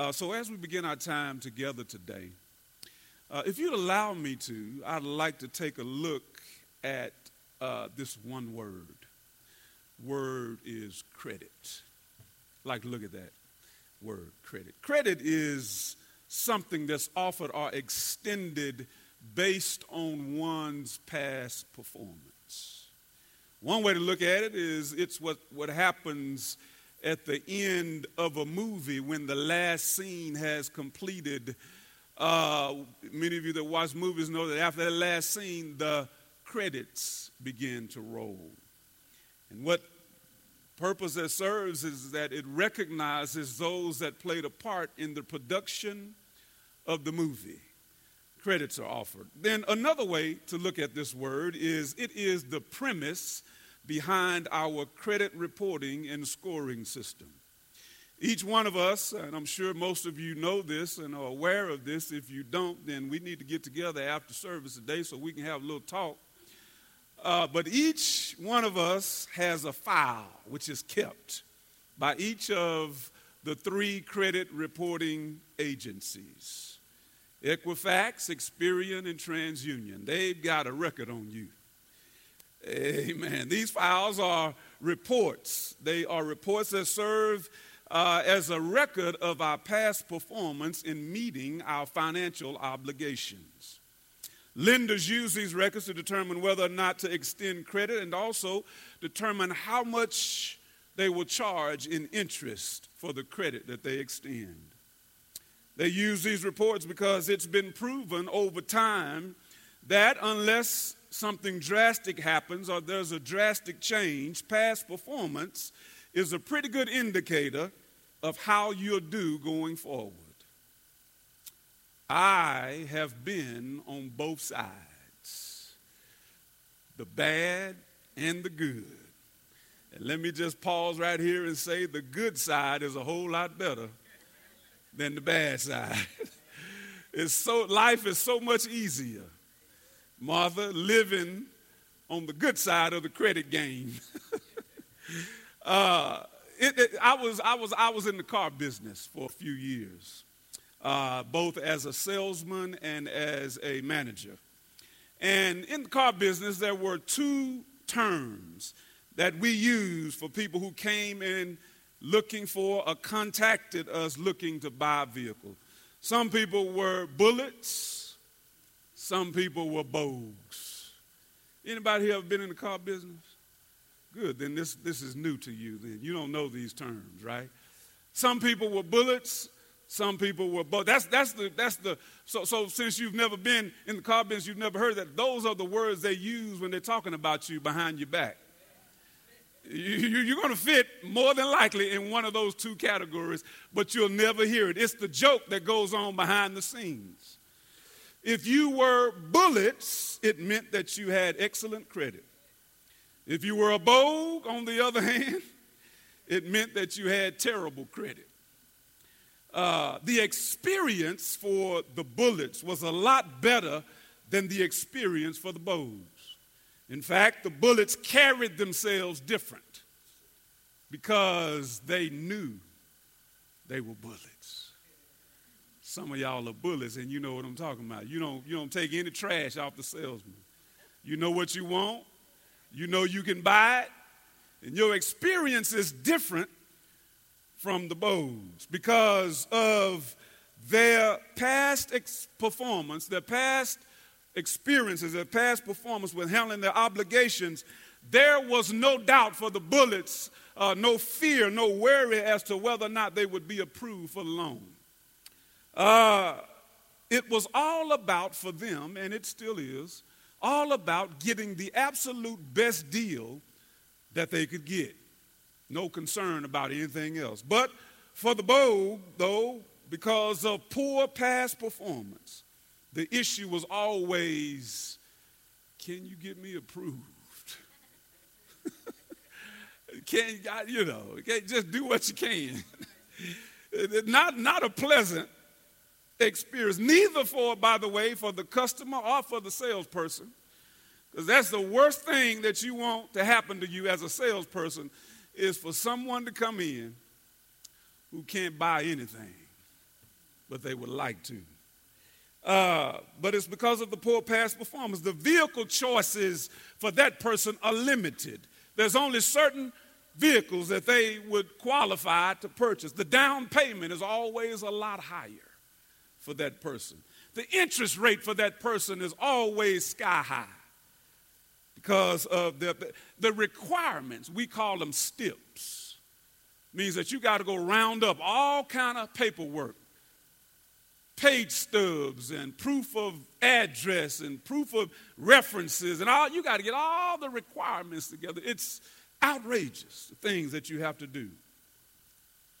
Uh, so, as we begin our time together today, uh, if you'd allow me to, I'd like to take a look at uh, this one word. Word is credit. Like, look at that word, credit. Credit is something that's offered or extended based on one's past performance. One way to look at it is it's what, what happens at the end of a movie when the last scene has completed. Uh, many of you that watch movies know that after that last scene, the credits begin to roll. And what purpose that serves is that it recognizes those that played a part in the production of the movie. Credits are offered. Then another way to look at this word is it is the premise behind our credit reporting and scoring system. Each one of us, and I'm sure most of you know this and are aware of this. If you don't, then we need to get together after service today so we can have a little talk. Uh, but each one of us has a file which is kept by each of the three credit reporting agencies Equifax, Experian, and TransUnion. They've got a record on you. Amen. These files are reports. They are reports that serve uh, as a record of our past performance in meeting our financial obligations. Lenders use these records to determine whether or not to extend credit and also determine how much they will charge in interest for the credit that they extend. They use these reports because it's been proven over time that unless something drastic happens or there's a drastic change, past performance is a pretty good indicator of how you'll do going forward. I have been on both sides the bad and the good. And let me just pause right here and say the good side is a whole lot better than the bad side. it's so life is so much easier Martha, living on the good side of the credit game. uh, it, it, I, was, I, was, I was in the car business for a few years, uh, both as a salesman and as a manager. And in the car business, there were two terms that we used for people who came in looking for or contacted us looking to buy a vehicle. Some people were bullets, some people were bogues. Anybody here ever been in the car business? Good, then this, this is new to you then. You don't know these terms, right? Some people were bullets, some people were both. That's that's the that's the so so since you've never been in the car business, you've never heard that. Those are the words they use when they're talking about you behind your back. You You, are going to fit more than likely in one of those two categories, but you'll never hear it. It's the joke that goes on behind the scenes. If you were bullets, it meant that you had excellent credit. If you were a bogue, on the other hand, it meant that you had terrible credit. Uh, the experience for the bullets was a lot better than the experience for the bogues. In fact, the bullets carried themselves different because they knew they were bullets. Some of y'all are bullets, and you know what I'm talking about. You don't, you don't take any trash off the salesman. You know what you want, you know you can buy it, and your experience is different from the bows because of their past ex- performance, their past experiences, their past performance with handling their obligations. There was no doubt for the bullets, uh, no fear, no worry as to whether or not they would be approved for the loan. Uh, it was all about for them, and it still is, all about getting the absolute best deal that they could get. No concern about anything else. But for the bold, though, because of poor past performance, the issue was always can you get me approved? can you you know, just do what you can. not, not a pleasant experience. Neither for, by the way, for the customer or for the salesperson. Because that's the worst thing that you want to happen to you as a salesperson is for someone to come in who can't buy anything. but they would like to. Uh, but it's because of the poor past performance. The vehicle choices for that person are limited. There's only certain vehicles that they would qualify to purchase. The down payment is always a lot higher for that person. The interest rate for that person is always sky high because of the, the, requirements. We call them STIPs. Means that you got to go round up all kind of paperwork page stubs and proof of address and proof of references and all you got to get all the requirements together it's outrageous the things that you have to do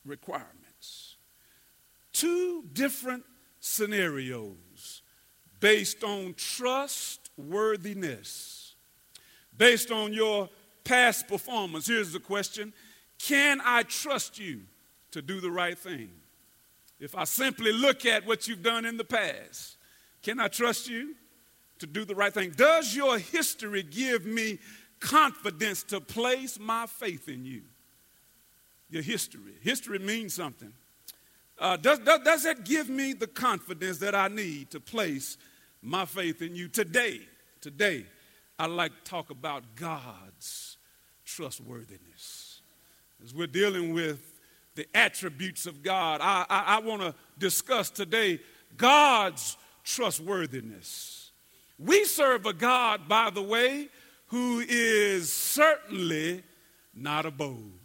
requirements two different scenarios based on trustworthiness based on your past performance here's the question can i trust you to do the right thing if I simply look at what you've done in the past, can I trust you to do the right thing? Does your history give me confidence to place my faith in you? Your history. History means something. Uh, does, does, does that give me the confidence that I need to place my faith in you today? Today, I'd like to talk about God's trustworthiness. As we're dealing with the attributes of God. I, I, I want to discuss today God's trustworthiness. We serve a God, by the way, who is certainly not a bogue.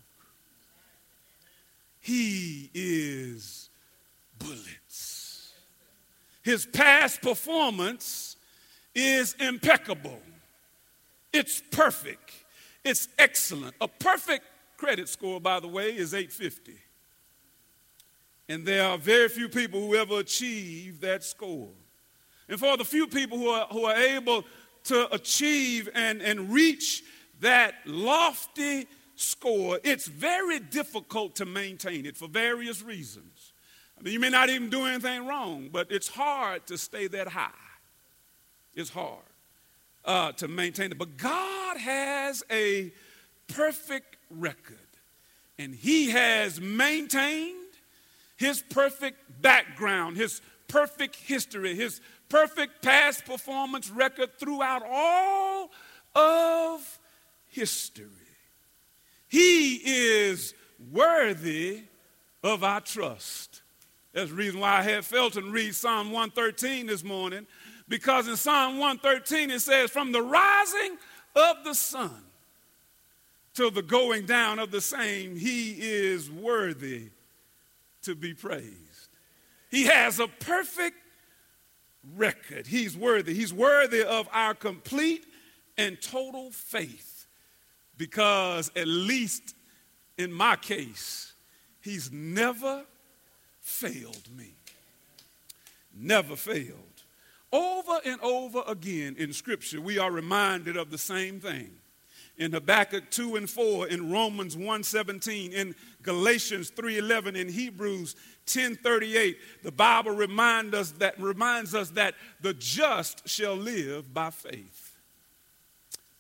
He is bullets. His past performance is impeccable. It's perfect. It's excellent. A perfect credit score, by the way, is 850. And there are very few people who ever achieve that score. And for the few people who are, who are able to achieve and, and reach that lofty score, it's very difficult to maintain it for various reasons. I mean, you may not even do anything wrong, but it's hard to stay that high. It's hard uh, to maintain it. But God has a perfect record, and He has maintained his perfect background, his perfect history, his perfect past performance record throughout all of history. He is worthy of our trust. That's the reason why I had Felton read Psalm 113 this morning, because in Psalm 113 it says, From the rising of the sun till the going down of the same, he is worthy to be praised. He has a perfect record. He's worthy. He's worthy of our complete and total faith because, at least in my case, he's never failed me. Never failed. Over and over again in Scripture, we are reminded of the same thing in Habakkuk 2 and 4, in Romans 1:17, in Galatians 3:11, in Hebrews 10:38, the Bible remind us that, reminds us that the just shall live by faith.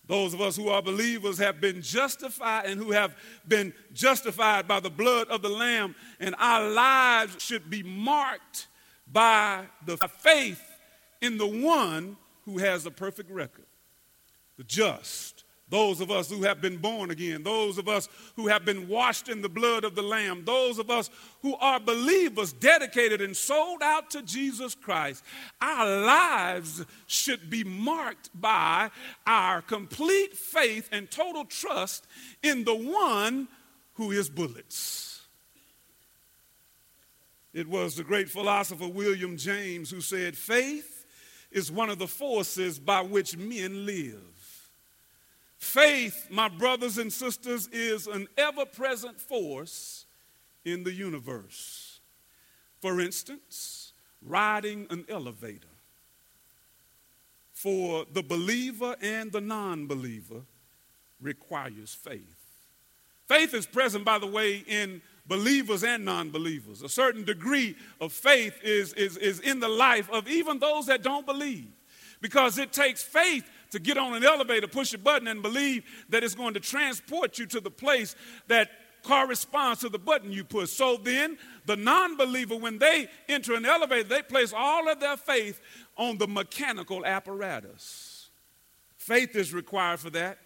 Those of us who are believers have been justified and who have been justified by the blood of the Lamb, and our lives should be marked by the faith in the one who has a perfect record, the just those of us who have been born again, those of us who have been washed in the blood of the Lamb, those of us who are believers dedicated and sold out to Jesus Christ, our lives should be marked by our complete faith and total trust in the one who is bullets. It was the great philosopher William James who said, Faith is one of the forces by which men live. Faith, my brothers and sisters, is an ever present force in the universe. For instance, riding an elevator. For the believer and the non believer requires faith. Faith is present, by the way, in believers and non believers. A certain degree of faith is, is, is in the life of even those that don't believe because it takes faith to get on an elevator, push a button, and believe that it's going to transport you to the place that corresponds to the button you push. So then, the non believer, when they enter an elevator, they place all of their faith on the mechanical apparatus. Faith is required for that.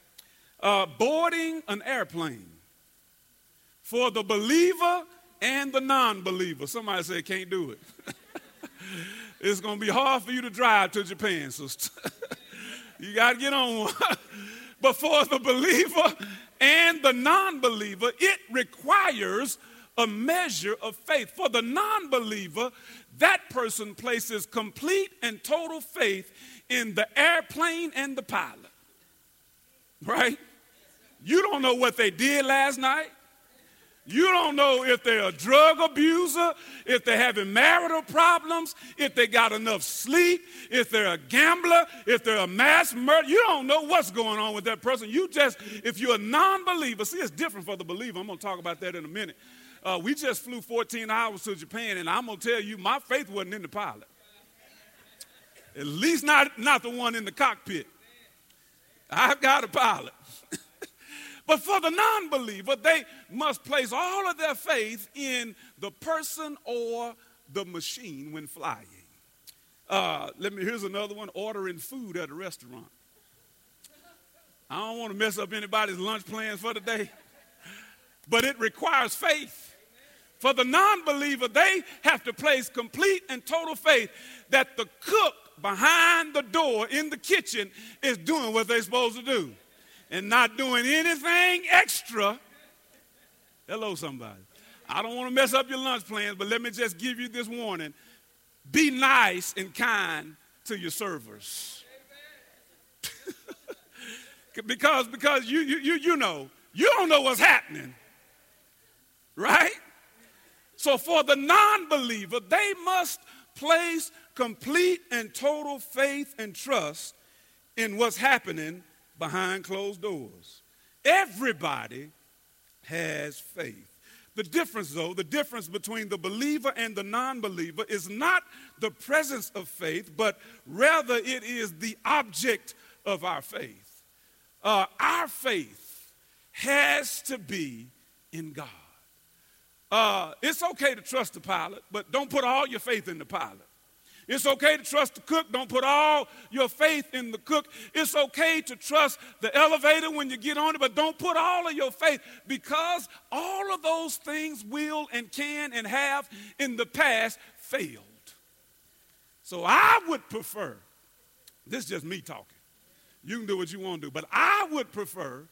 Uh, boarding an airplane for the believer and the non believer. Somebody say, can't do it. it's going to be hard for you to drive to Japan, sister. you got to get on one. but for the believer and the non believer, it requires a measure of faith. For the non believer, that person places complete and total faith in the airplane and the pilot. Right? You don't know what they did last night. You don't know if they're a drug abuser, if they're having marital problems, if they got enough sleep, if they're a gambler, if they're a mass murderer. You don't know what's going on with that person. You just, if you're a non believer, see, it's different for the believer. I'm going to talk about that in a minute. Uh, we just flew 14 hours to Japan, and I'm going to tell you, my faith wasn't in the pilot. At least not, not the one in the cockpit. I've got a pilot. But for the non believer, they must place all of their faith in the person or the machine when flying. Uh, let me, here's another one ordering food at a restaurant. I don't want to mess up anybody's lunch plans for the day, but it requires faith. For the non believer, they have to place complete and total faith that the cook behind the door in the kitchen is doing what they're supposed to do and not doing anything extra. Hello, somebody. I don't want to mess up your lunch plans, but let me just give you this warning be nice and kind to your servers. because because you, you, you, know, you don't know what's happening. Right? So for the non believer, they must place complete and total faith and trust in what's happening behind closed doors. Everybody has faith. The difference, though, the difference between the believer and the non believer is not the presence of faith, but rather it is the object of our faith. Uh, our faith has to be in God. Uh, it's okay to trust the pilot, but don't put all your faith in the pilot. It's okay to trust the cook. Don't put all your faith in the cook. It's okay to trust the elevator when you get on it, but don't put all of your faith because all of those things will and can and have in the past failed. So I would prefer, this is just me talking. You can do what you want to do, but I would prefer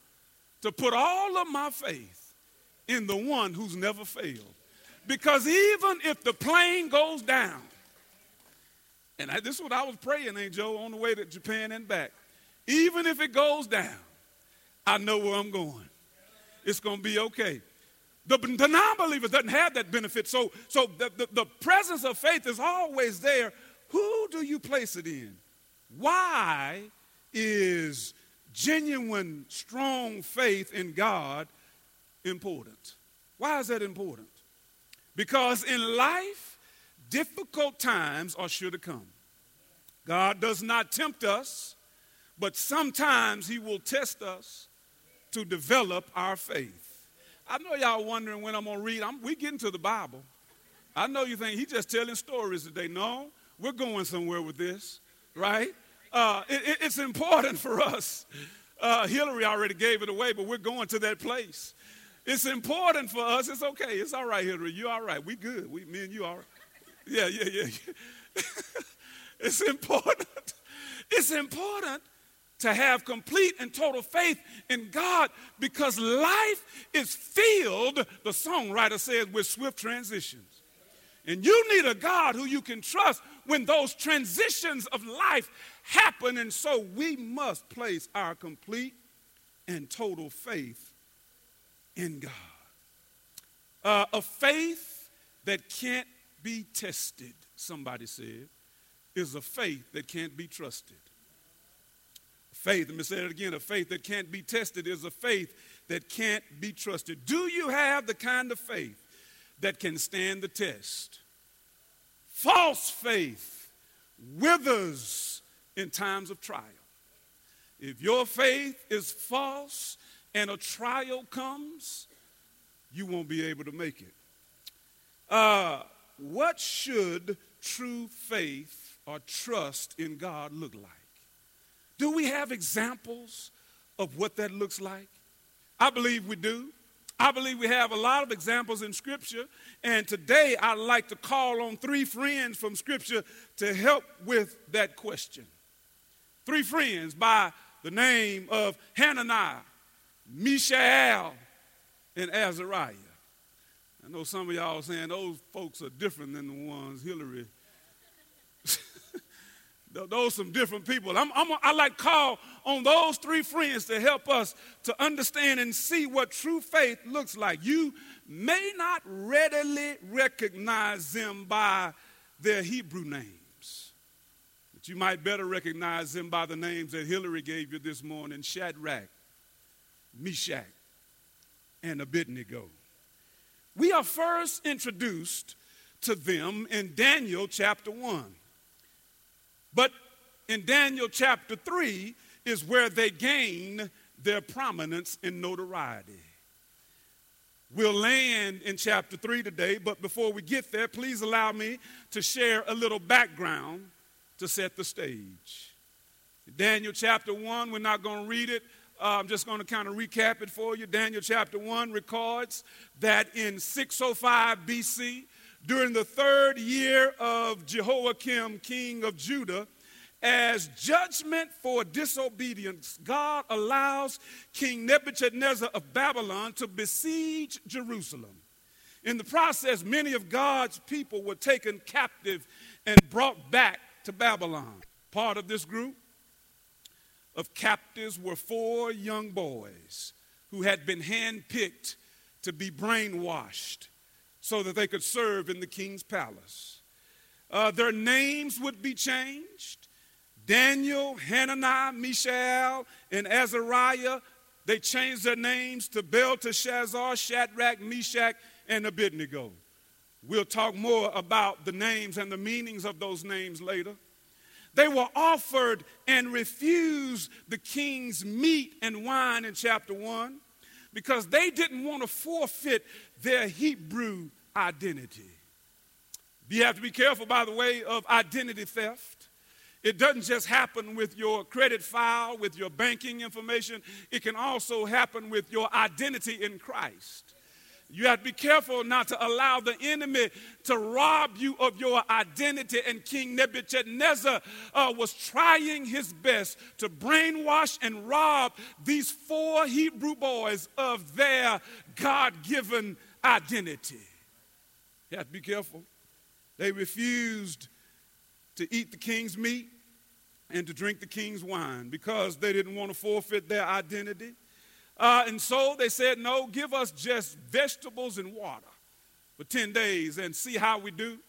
to put all of my faith in the one who's never failed. Because even if the plane goes down, and I, this is what I was praying, Angel, on the way to Japan and back. Even if it goes down, I know where I'm going. It's going to be okay. The, the non believer doesn't have that benefit. So, so the, the, the presence of faith is always there. Who do you place it in? Why is genuine, strong faith in God important? Why is that important? Because in life, difficult times are sure to come. God does not tempt us, but sometimes He will test us to develop our faith. I know y'all wondering when I'm going to read. I'm, we getting to the Bible. I know you think he's just telling stories today. No, we're going somewhere with this, right? Uh, it, it's important for us. Uh, Hillary already gave it away, but we're going to that place. It's important for us. It's okay. It's all right, Hillary. You all right. We good. We, me and you all right. Yeah, yeah, yeah. it's important. It's important to have complete and total faith in God because life is filled, the songwriter says, with swift transitions. And you need a God who you can trust when those transitions of life happen. And so we must place our complete and total faith in God. Uh, a faith that can't be tested, somebody said, is a faith that can't be trusted. Faith, let me say it again a faith that can't be tested is a faith that can't be trusted. Do you have the kind of faith that can stand the test? False faith withers in times of trial. If your faith is false and a trial comes, you won't be able to make it. Uh, what should true faith or trust in God look like? Do we have examples of what that looks like? I believe we do. I believe we have a lot of examples in Scripture, and today I'd like to call on three friends from Scripture to help with that question. Three friends by the name of Hananiah, Mishael, and Azariah. I know some of y'all saying those folks are different than the ones Hillary. those some different people. I'm, I'm, I like call on those three friends to help us to understand and see what true faith looks like. You may not readily recognize them by their Hebrew names, but you might better recognize them by the names that Hillary gave you this morning Shadrach, Meshach, and Abednego. We are first introduced to them in Daniel chapter 1. But in Daniel chapter 3 is where they gain their prominence and notoriety. We'll land in chapter 3 today, but before we get there, please allow me to share a little background to set the stage. Daniel chapter 1, we're not going to read it uh, I'm just going to kind of recap it for you. Daniel chapter 1 records that in 605 BC, during the third year of Jehoiakim, king of Judah, as judgment for disobedience, God allows King Nebuchadnezzar of Babylon to besiege Jerusalem. In the process, many of God's people were taken captive and brought back to Babylon. Part of this group of captives were four young boys who had been handpicked to be brainwashed so that they could serve in the king's palace. Uh, their names would be changed. Daniel, Hananiah, Mishael, and Azariah, they changed their names to Belteshazzar, Shadrach, Meshach, and Abednego. We'll talk more about the names and the meanings of those names later. They were offered and refused the king's meat and wine in chapter 1 because they didn't want to forfeit their Hebrew identity. You have to be careful, by the way, of identity theft. It doesn't just happen with your credit file, with your banking information, it can also happen with your identity in Christ. You have to be careful not to allow the enemy to rob you of your identity. And King Nebuchadnezzar uh, was trying his best to brainwash and rob these four Hebrew boys of their God given identity. You have to be careful. They refused to eat the king's meat and to drink the king's wine because they didn't want to forfeit their identity. Uh, and so they said, No, give us just vegetables and water for 10 days and see how we do.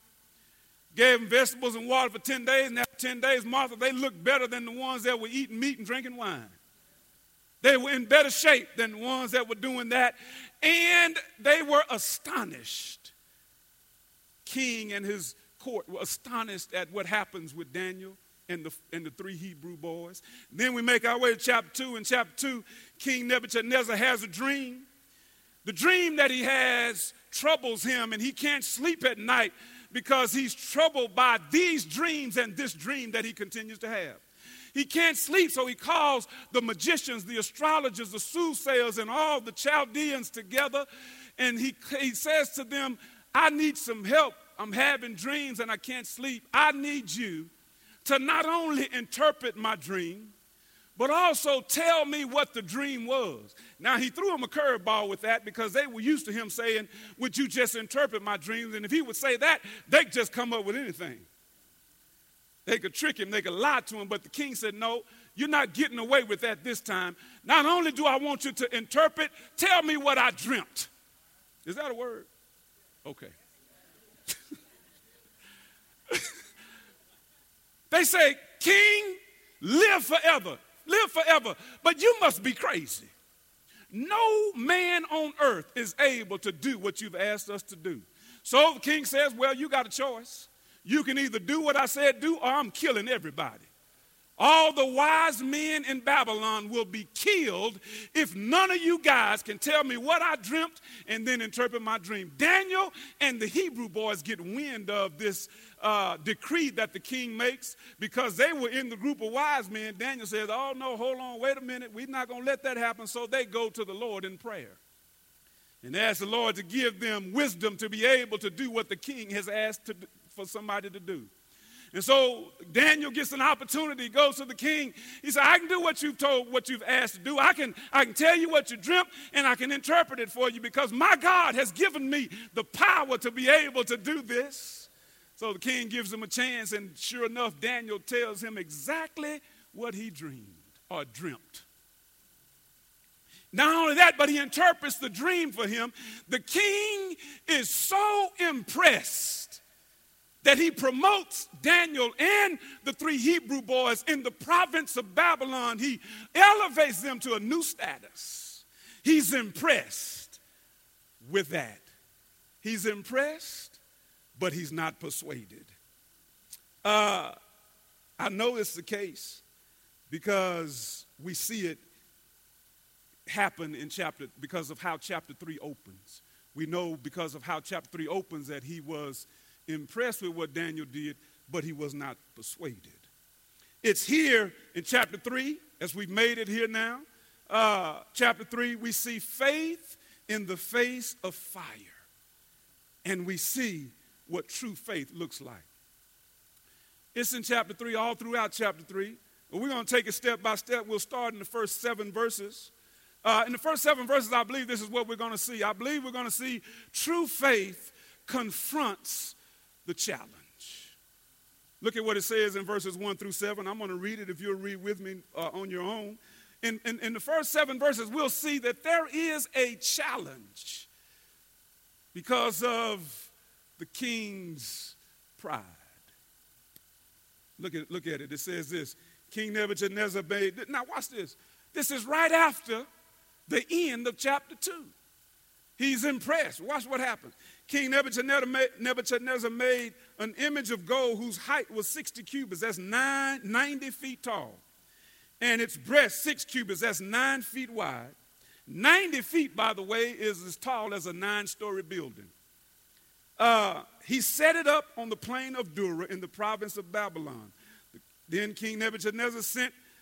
Gave them vegetables and water for 10 days, and after 10 days, Martha, they looked better than the ones that were eating meat and drinking wine. They were in better shape than the ones that were doing that, and they were astonished. King and his court were astonished at what happens with Daniel and the, and the three Hebrew boys. Then we make our way to chapter 2. and chapter 2, King Nebuchadnezzar has a dream. The dream that he has troubles him, and he can't sleep at night because he's troubled by these dreams and this dream that he continues to have. He can't sleep, so he calls the magicians, the astrologers, the soothsayers, and all the Chaldeans together. And he, he says to them, I need some help. I'm having dreams and I can't sleep. I need you to not only interpret my dream, but also tell me what the dream was. Now, he threw him a curveball with that because they were used to him saying, Would you just interpret my dreams? And if he would say that, they'd just come up with anything. They could trick him, they could lie to him, but the king said, No, you're not getting away with that this time. Not only do I want you to interpret, tell me what I dreamt. Is that a word? Okay. They say, King, live forever. Live forever. But you must be crazy. No man on earth is able to do what you've asked us to do. So the king says, Well, you got a choice. You can either do what I said do, or I'm killing everybody. All the wise men in Babylon will be killed if none of you guys can tell me what I dreamt and then interpret my dream. Daniel and the Hebrew boys get wind of this uh, decree that the king makes because they were in the group of wise men. Daniel says, Oh, no, hold on, wait a minute. We're not going to let that happen. So they go to the Lord in prayer and ask the Lord to give them wisdom to be able to do what the king has asked to, for somebody to do. And so Daniel gets an opportunity, goes to the king. He said, I can do what you've told, what you've asked to do. I can, I can tell you what you dreamt, and I can interpret it for you because my God has given me the power to be able to do this. So the king gives him a chance, and sure enough, Daniel tells him exactly what he dreamed or dreamt. Not only that, but he interprets the dream for him. The king is so impressed that he promotes Daniel and the three Hebrew boys in the province of Babylon. He elevates them to a new status. He's impressed with that. He's impressed, but he's not persuaded. Uh, I know it's the case because we see it happen in chapter because of how chapter 3 opens. We know because of how chapter 3 opens that he was impressed with what Daniel did, but he was not persuaded. It's here in chapter 3, as we've made it here now. Uh, chapter 3, we see faith in the face of fire. And we see what true faith looks like. It's in chapter 3, all throughout chapter 3. We're going to take it step by step. We'll start in the first seven verses. Uh, in the first seven verses, I believe this is what we're going to see. I believe we're going to see true faith confronts the challenge. Look at what it says in verses 1 through 7. I'm going to read it if you'll read with me uh, on your own. In, in, in the first seven verses, we'll see that there is a challenge because of the king's pride. Look at, look at it. It says this King Nebuchadnezzar. Now, watch this. This is right after the end of chapter 2. He's impressed. Watch what happens. King Nebuchadnezzar made, an image of gold whose height was 60 cubits. That's nine, 90 feet tall. And its breadth, six cubits. That's nine feet wide. 90 feet, by the way, is as tall as a nine story building. Uh, he set it up on the plain of Dura in the province of Babylon. Then King Nebuchadnezzar sent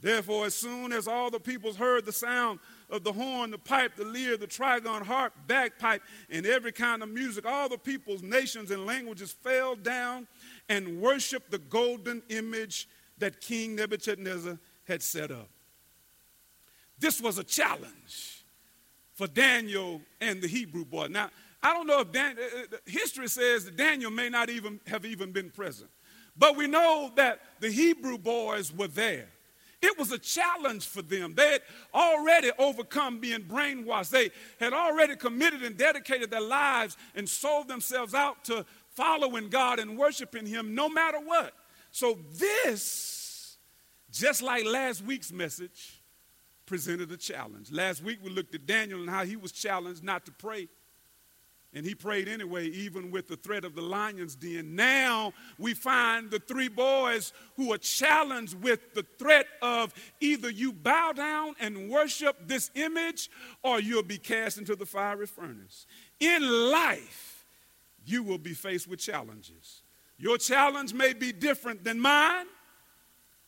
Therefore, as soon as all the peoples heard the sound of the horn, the pipe, the lyre, the trigon, harp, bagpipe, and every kind of music, all the peoples, nations, and languages fell down and worshiped the golden image that King Nebuchadnezzar had set up. This was a challenge for Daniel and the Hebrew boy. Now, I don't know if Dan, uh, uh, history says that Daniel may not even have even been present, but we know that the Hebrew boys were there. It was a challenge for them. They had already overcome being brainwashed. They had already committed and dedicated their lives and sold themselves out to following God and worshiping Him no matter what. So, this, just like last week's message, presented a challenge. Last week we looked at Daniel and how he was challenged not to pray and he prayed anyway, even with the threat of the lion's den. Now we find the three boys who are challenged with the threat of either you bow down and worship this image or you'll be cast into the fiery furnace. In life, you will be faced with challenges. Your challenge may be different than mine.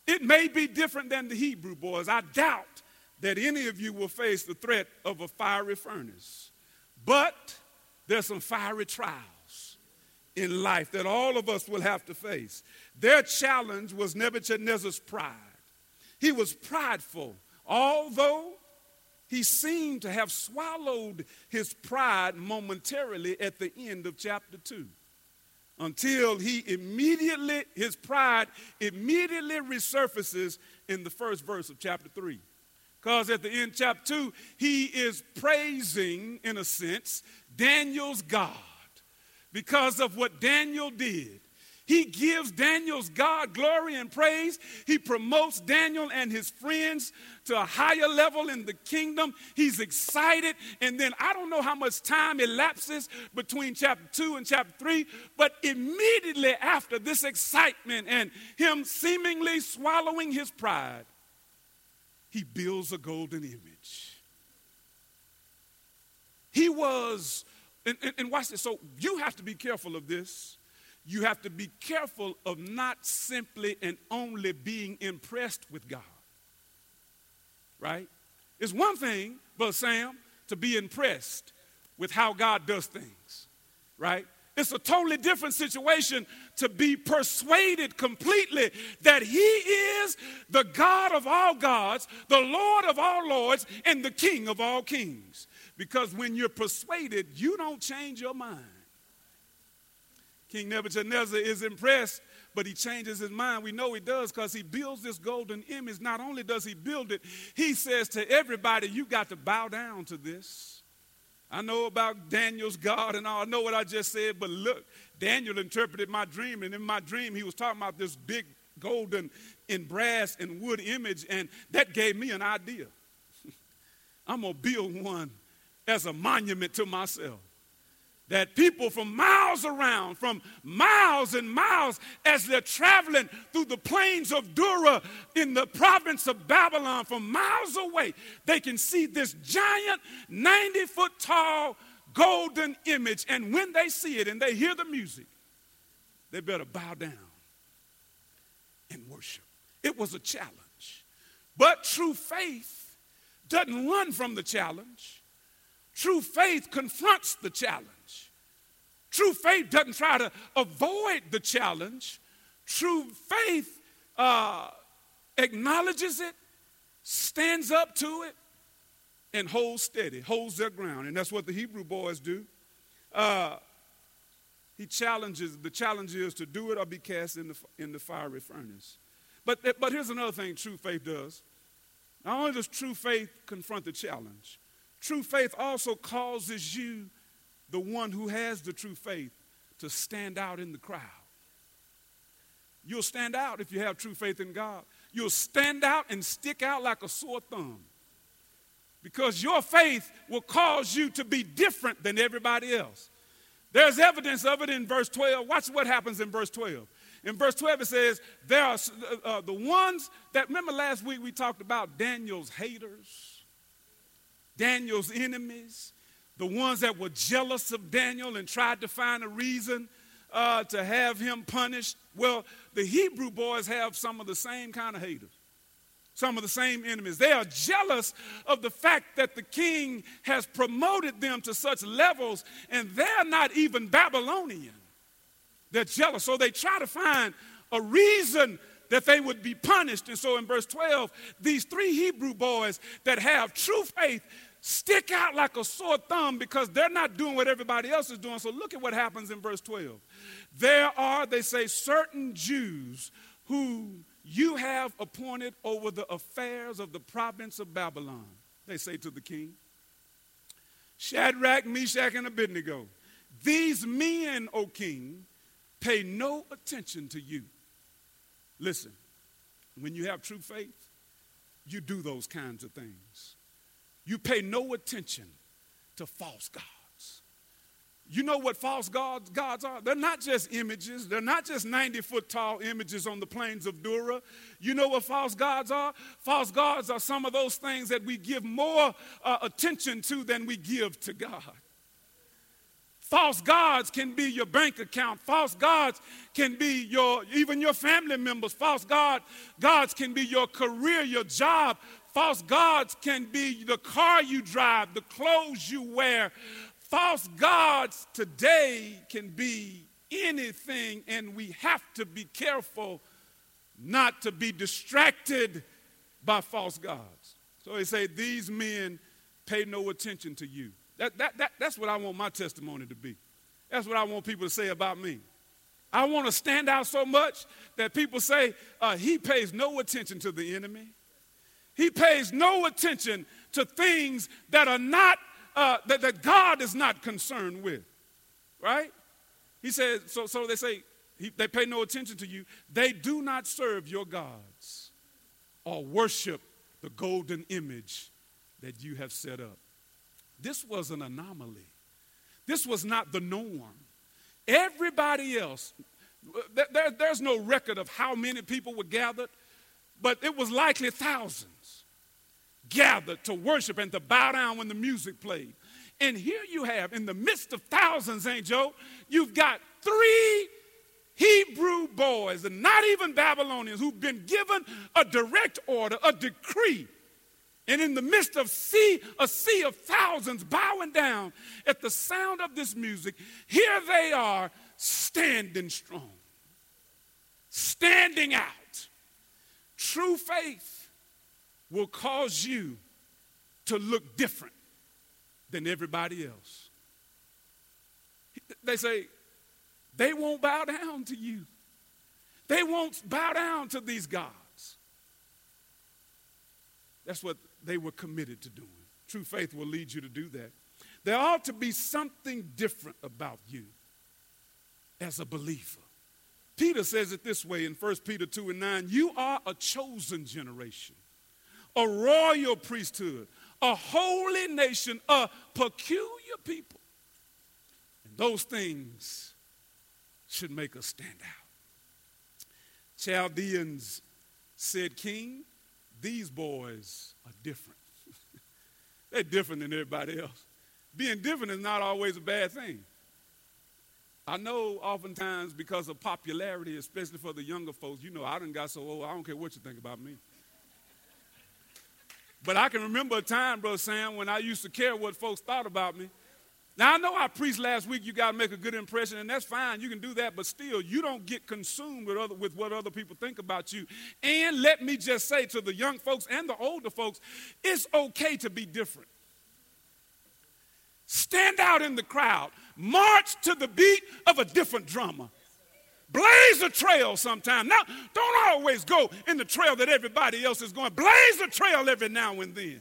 it may be different than the Hebrew boys. I doubt that any of you will face the threat of a fiery furnace. But there's some fiery trials in life that all of us will have to face. Their challenge was Nebuchadnezzar's pride. He was prideful, although he seemed to have swallowed his pride momentarily at the end of chapter 2 until he immediately, his pride immediately resurfaces in the first verse of chapter 3. Because at the end, chapter 2, he is praising, in a sense, Daniel's God because of what Daniel did. He gives Daniel's God glory and praise. He promotes Daniel and his friends to a higher level in the kingdom. He's excited. And then I don't know how much time elapses between chapter 2 and chapter 3, but immediately after this excitement and him seemingly swallowing his pride, he builds a golden image. He was, and, and, and watch this. So you have to be careful of this you have to be careful of not simply and only being impressed with God. Right? It's one thing, but Sam, to be impressed with how God does things. Right? It's a totally different situation to be persuaded completely that He is the God of all gods, the Lord of all lords, and the King of all kings. Because when you're persuaded, you don't change your mind. King Nebuchadnezzar is impressed, but he changes his mind. We know he does because he builds this golden image. Not only does he build it, he says to everybody, You got to bow down to this. I know about Daniel's God and all. I know what I just said, but look, Daniel interpreted my dream, and in my dream, he was talking about this big golden in brass and wood image, and that gave me an idea. I'm going to build one as a monument to myself that people from miles around, from miles and miles, as they're traveling through the plains of Dura in the province of Babylon, from miles away, they can see this giant 90 foot tall golden image. And when they see it and they hear the music, they better bow down and worship. It was a challenge. But true faith doesn't run from the challenge, true faith confronts the challenge. True faith doesn't try to avoid the challenge. True faith uh, acknowledges it, stands up to it, and holds steady, holds their ground. And that's what the Hebrew boys do. Uh, he challenges, the challenge is to do it or be cast in the, in the fiery furnace. But, but here's another thing true faith does. Not only does true faith confront the challenge, true faith also causes you the one who has the true faith to stand out in the crowd. You'll stand out if you have true faith in God. You'll stand out and stick out like a sore thumb because your faith will cause you to be different than everybody else. There's evidence of it in verse 12. Watch what happens in verse 12. In verse 12, it says, There are uh, uh, the ones that, remember last week we talked about Daniel's haters, Daniel's enemies, the ones that were jealous of Daniel and tried to find a reason uh, to have him punished. Well, the Hebrew boys have some of the same kind of haters, some of the same enemies. They are jealous of the fact that the king has promoted them to such levels, and they're not even Babylonian. They're jealous. So they try to find a reason that they would be punished. And so in verse 12, these three Hebrew boys that have true faith stick out like a sore thumb because they're not doing what everybody else is doing. So look at what happens in verse 12. There are, they say, certain Jews who you have appointed over the affairs of the province of Babylon. They say to the king, Shadrach, Meshach, and Abednego, these men, O king, pay no attention to you. Listen, when you have true faith, you do those kinds of things. You pay no attention to false gods. You know what false gods, gods are? They're not just images. They're not just 90 foot tall images on the plains of Dura. You know what false gods are? False gods are some of those things that we give more uh, attention to than we give to God. False gods can be your bank account. False gods can be your even your family members. False god gods can be your career, your job. False gods can be the car you drive, the clothes you wear. False gods today can be anything, and we have to be careful not to be distracted by false gods. So they say, These men pay no attention to you. That, that, that, that's what I want my testimony to be. That's what I want people to say about me. I want to stand out so much that people say, uh, He pays no attention to the enemy. He pays no attention to things that are not, uh, that, that God is not concerned with. Right? He says, so, so they say, he, they pay no attention to you. They do not serve your gods or worship the golden image that you have set up. This was an anomaly. This was not the norm. Everybody else, there, there's no record of how many people were gathered, but it was likely thousands gathered to worship and to bow down when the music played. And here you have, in the midst of thousands, Ain't Joe, you've got three Hebrew boys, and not even Babylonians, who've been given a direct order, a decree. And in the midst of sea, a sea of thousands bowing down at the sound of this music, here they are standing strong, standing out. True faith will cause you to look different than everybody else. They say, they won't bow down to you. They won't bow down to these gods. That's what they were committed to doing. True faith will lead you to do that. There ought to be something different about you as a believer. Peter says it this way in 1 Peter 2 and 9 You are a chosen generation, a royal priesthood, a holy nation, a peculiar people. And those things should make us stand out. Chaldeans said, King, these boys are different. They're different than everybody else. Being different is not always a bad thing. I know oftentimes because of popularity, especially for the younger folks, you know, I done got so old, I don't care what you think about me. But I can remember a time, Brother Sam, when I used to care what folks thought about me. Now, I know I preached last week, you got to make a good impression, and that's fine. You can do that, but still, you don't get consumed with, other, with what other people think about you. And let me just say to the young folks and the older folks, it's okay to be different. Stand out in the crowd, march to the beat of a different drummer. Blaze a trail sometime. Now, don't always go in the trail that everybody else is going. Blaze a trail every now and then.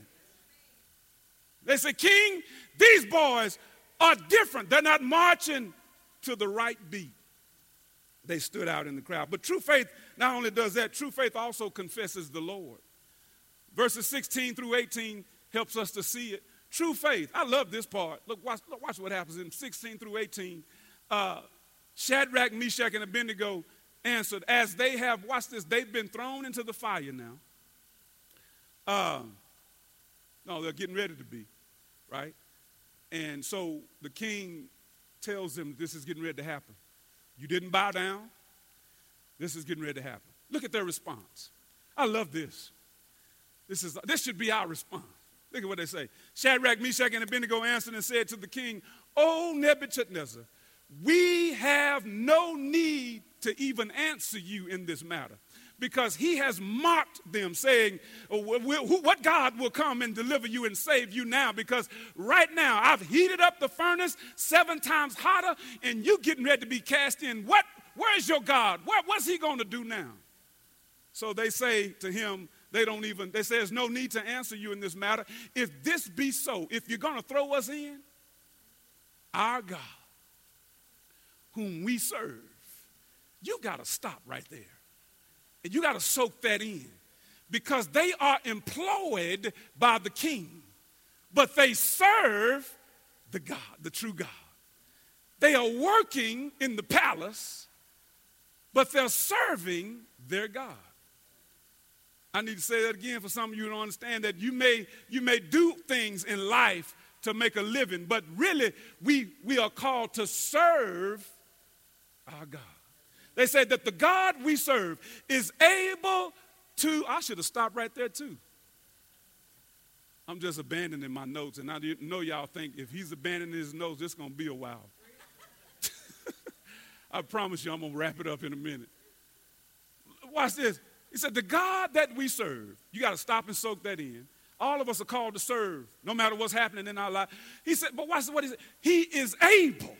They say, King, these boys are different. They're not marching to the right beat. They stood out in the crowd. But true faith not only does that, true faith also confesses the Lord. Verses 16 through 18 helps us to see it. True faith. I love this part. Look, watch, look, watch what happens in 16 through 18. Uh, Shadrach, Meshach, and Abednego answered, as they have, watch this, they've been thrown into the fire now. Uh, no, they're getting ready to be, right? And so the king tells them this is getting ready to happen. You didn't bow down. This is getting ready to happen. Look at their response. I love this. This, is, this should be our response. Look at what they say. Shadrach, Meshach, and Abednego answered and said to the king, O Nebuchadnezzar, we have no need to even answer you in this matter because he has mocked them, saying, oh, What God will come and deliver you and save you now? Because right now I've heated up the furnace seven times hotter, and you getting ready to be cast in. What? Where's your God? What, what's he going to do now? So they say to him, they don't even, they say there's no need to answer you in this matter. If this be so, if you're going to throw us in, our God, whom we serve, you got to stop right there. And you got to soak that in because they are employed by the king, but they serve the God, the true God. They are working in the palace, but they're serving their God. I need to say that again for some of you to understand that you may, you may do things in life to make a living, but really we, we are called to serve our God. They said that the God we serve is able to, I should have stopped right there too. I'm just abandoning my notes, and I know y'all think if he's abandoning his notes, it's going to be a while. I promise you, I'm going to wrap it up in a minute. Watch this. He said, The God that we serve, you got to stop and soak that in. All of us are called to serve, no matter what's happening in our life. He said, But watch what he said. He is able.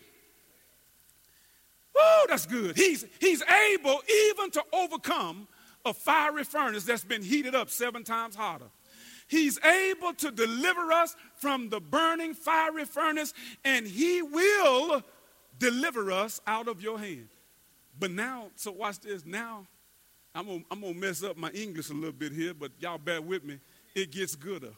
Oh, that's good. He's, he's able even to overcome a fiery furnace that's been heated up seven times hotter. He's able to deliver us from the burning fiery furnace, and He will deliver us out of your hand. But now, so watch this. Now, I'm gonna, I'm gonna mess up my English a little bit here, but y'all bear with me. It gets gooder.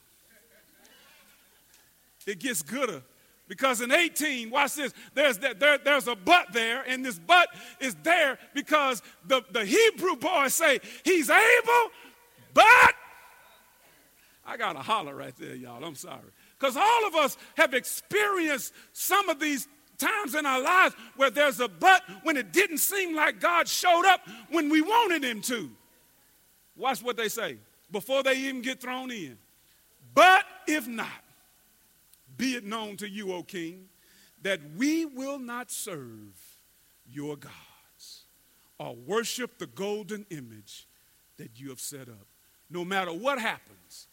It gets gooder. Because in 18, watch this, there's, that, there, there's a but there, and this but is there because the, the Hebrew boys say, He's able, but I got to holler right there, y'all. I'm sorry. Because all of us have experienced some of these times in our lives where there's a but when it didn't seem like God showed up when we wanted Him to. Watch what they say before they even get thrown in. But if not, be it known to you, O King, that we will not serve your gods or worship the golden image that you have set up. No matter what happens,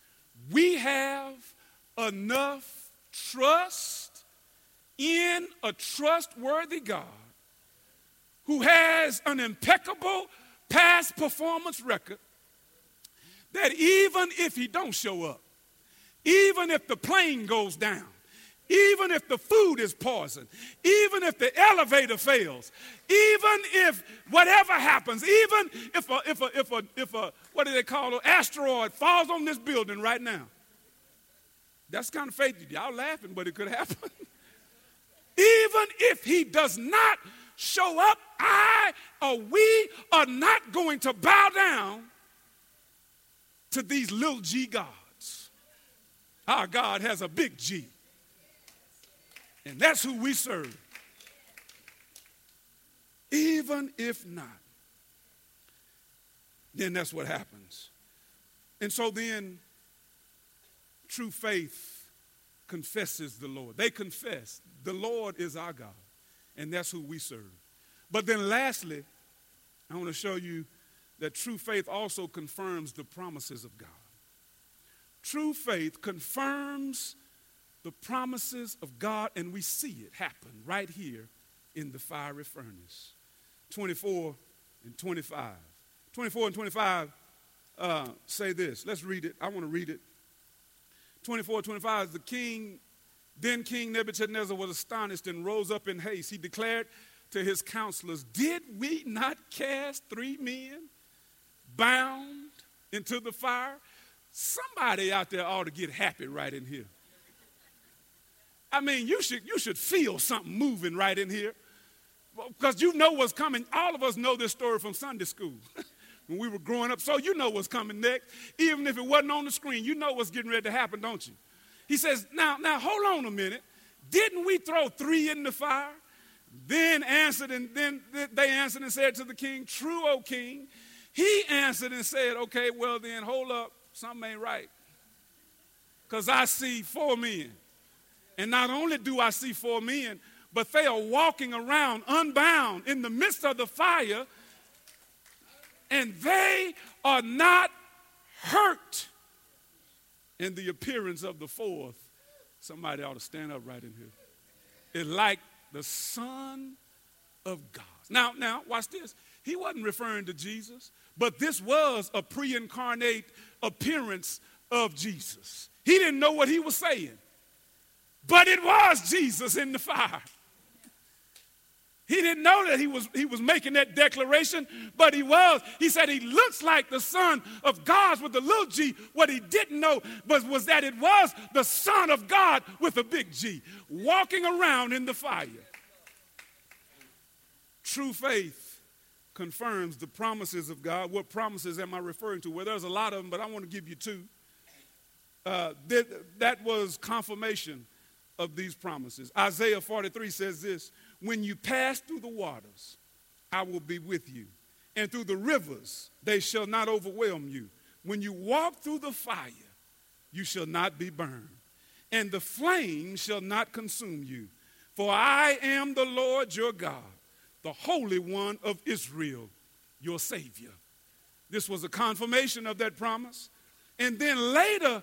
we have enough trust in a trustworthy God who has an impeccable past performance record that even if he don't show up even if the plane goes down even if the food is poisoned, even if the elevator fails, even if whatever happens, even if a, if a, if a, if a what do they call it, an asteroid falls on this building right now. That's kind of faith. Y'all laughing, but it could happen. even if he does not show up, I or we are not going to bow down to these little g gods. Our God has a big G. And that's who we serve. Even if not, then that's what happens. And so then, true faith confesses the Lord. They confess the Lord is our God, and that's who we serve. But then, lastly, I want to show you that true faith also confirms the promises of God. True faith confirms the promises of God, and we see it happen right here in the fiery furnace. 24 and 25. 24 and 25 uh, say this. Let's read it. I want to read it. 24 25, the king, then King Nebuchadnezzar was astonished and rose up in haste. He declared to his counselors, Did we not cast three men bound into the fire? Somebody out there ought to get happy right in here. I mean, you should, you should feel something moving right in here because you know what's coming. All of us know this story from Sunday school when we were growing up. So you know what's coming next. Even if it wasn't on the screen, you know what's getting ready to happen, don't you? He says, now, now hold on a minute. Didn't we throw three in the fire? Then answered, and then they answered and said to the king, True, O king. He answered and said, Okay, well then hold up, something ain't right. Because I see four men. And not only do I see four men, but they are walking around unbound in the midst of the fire, and they are not hurt in the appearance of the fourth. Somebody ought to stand up right in here. It's like the Son of God. Now, now, watch this. He wasn't referring to Jesus, but this was a pre incarnate appearance of Jesus. He didn't know what he was saying. But it was Jesus in the fire. He didn't know that he was, he was making that declaration, but he was. He said he looks like the Son of God with a little g. What he didn't know was, was that it was the Son of God with a big G, walking around in the fire. True faith confirms the promises of God. What promises am I referring to? Well, there's a lot of them, but I want to give you two. Uh, that, that was confirmation of these promises. Isaiah 43 says this When you pass through the waters, I will be with you, and through the rivers, they shall not overwhelm you. When you walk through the fire, you shall not be burned, and the flame shall not consume you. For I am the Lord your God, the Holy One of Israel, your Savior. This was a confirmation of that promise. And then later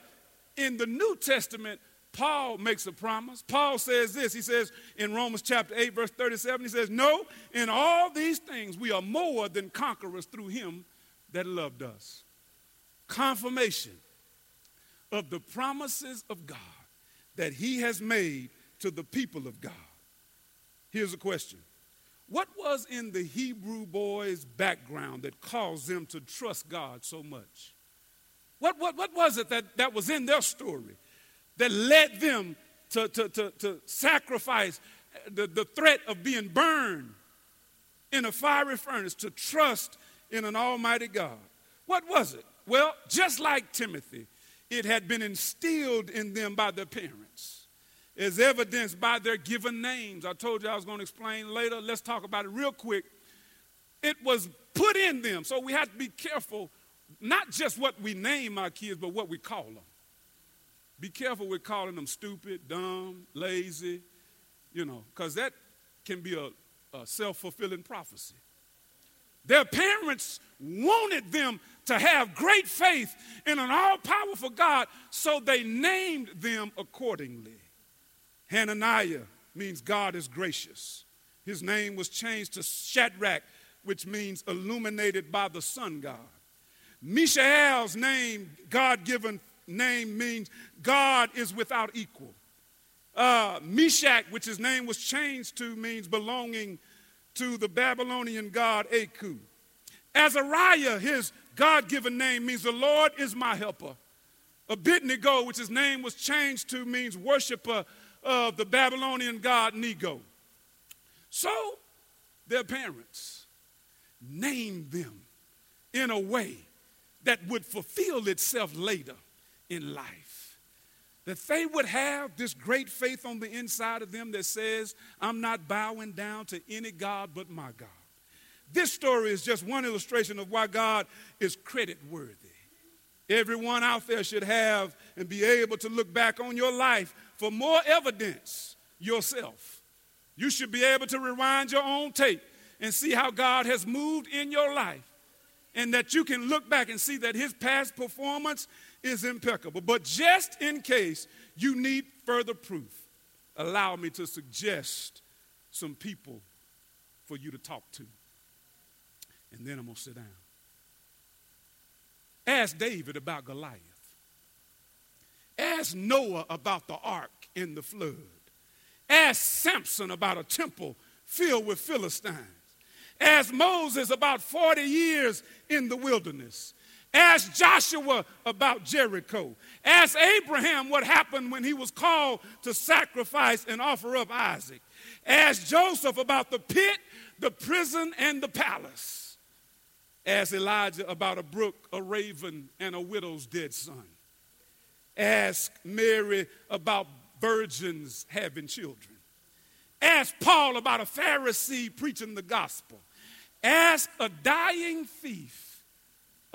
in the New Testament, Paul makes a promise. Paul says this. He says in Romans chapter 8, verse 37, he says, No, in all these things we are more than conquerors through him that loved us. Confirmation of the promises of God that he has made to the people of God. Here's a question What was in the Hebrew boys' background that caused them to trust God so much? What, what, what was it that, that was in their story that led them to, to, to, to sacrifice the, the threat of being burned in a fiery furnace to trust in an almighty God? What was it? Well, just like Timothy, it had been instilled in them by their parents, as evidenced by their given names. I told you I was going to explain later. Let's talk about it real quick. It was put in them, so we have to be careful, not just what we name our kids, but what we call them. Be careful with calling them stupid, dumb, lazy, you know, because that can be a, a self fulfilling prophecy. Their parents wanted them to have great faith in an all powerful God, so they named them accordingly. Hananiah means God is gracious. His name was changed to Shadrach, which means illuminated by the sun god. Mishael's name, God given name means God is without equal. Uh, Meshach, which his name was changed to, means belonging to the Babylonian god Aku. Azariah, his God given name, means the Lord is my helper. Abednego, which his name was changed to, means worshiper of the Babylonian god Nego. So their parents named them in a way that would fulfill itself later in life. That they would have this great faith on the inside of them that says, I'm not bowing down to any God but my God. This story is just one illustration of why God is credit worthy. Everyone out there should have and be able to look back on your life for more evidence yourself. You should be able to rewind your own tape and see how God has moved in your life and that you can look back and see that his past performance is impeccable. But just in case you need further proof, allow me to suggest some people for you to talk to. And then I'm going to sit down. Ask David about Goliath. Ask Noah about the ark in the flood. Ask Samson about a temple filled with Philistines. Ask Moses about 40 years in the wilderness. Ask Joshua about Jericho. Ask Abraham what happened when he was called to sacrifice and offer up Isaac. Ask Joseph about the pit, the prison, and the palace. Ask Elijah about a brook, a raven, and a widow's dead son. Ask Mary about virgins having children. Ask Paul about a Pharisee preaching the gospel. Ask a dying thief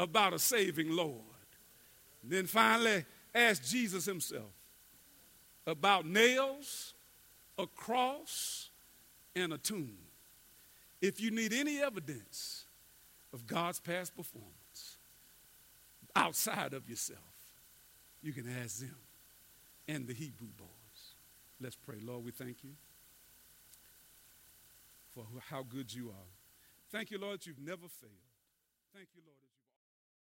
about a saving Lord. And then finally, ask Jesus himself about nails, a cross, and a tomb. If you need any evidence of God's past performance outside of yourself, you can ask them and the Hebrew boys. Let's pray. Lord, we thank you for how good you are. Thank you, Lord, you've never failed. Thank you, Lord.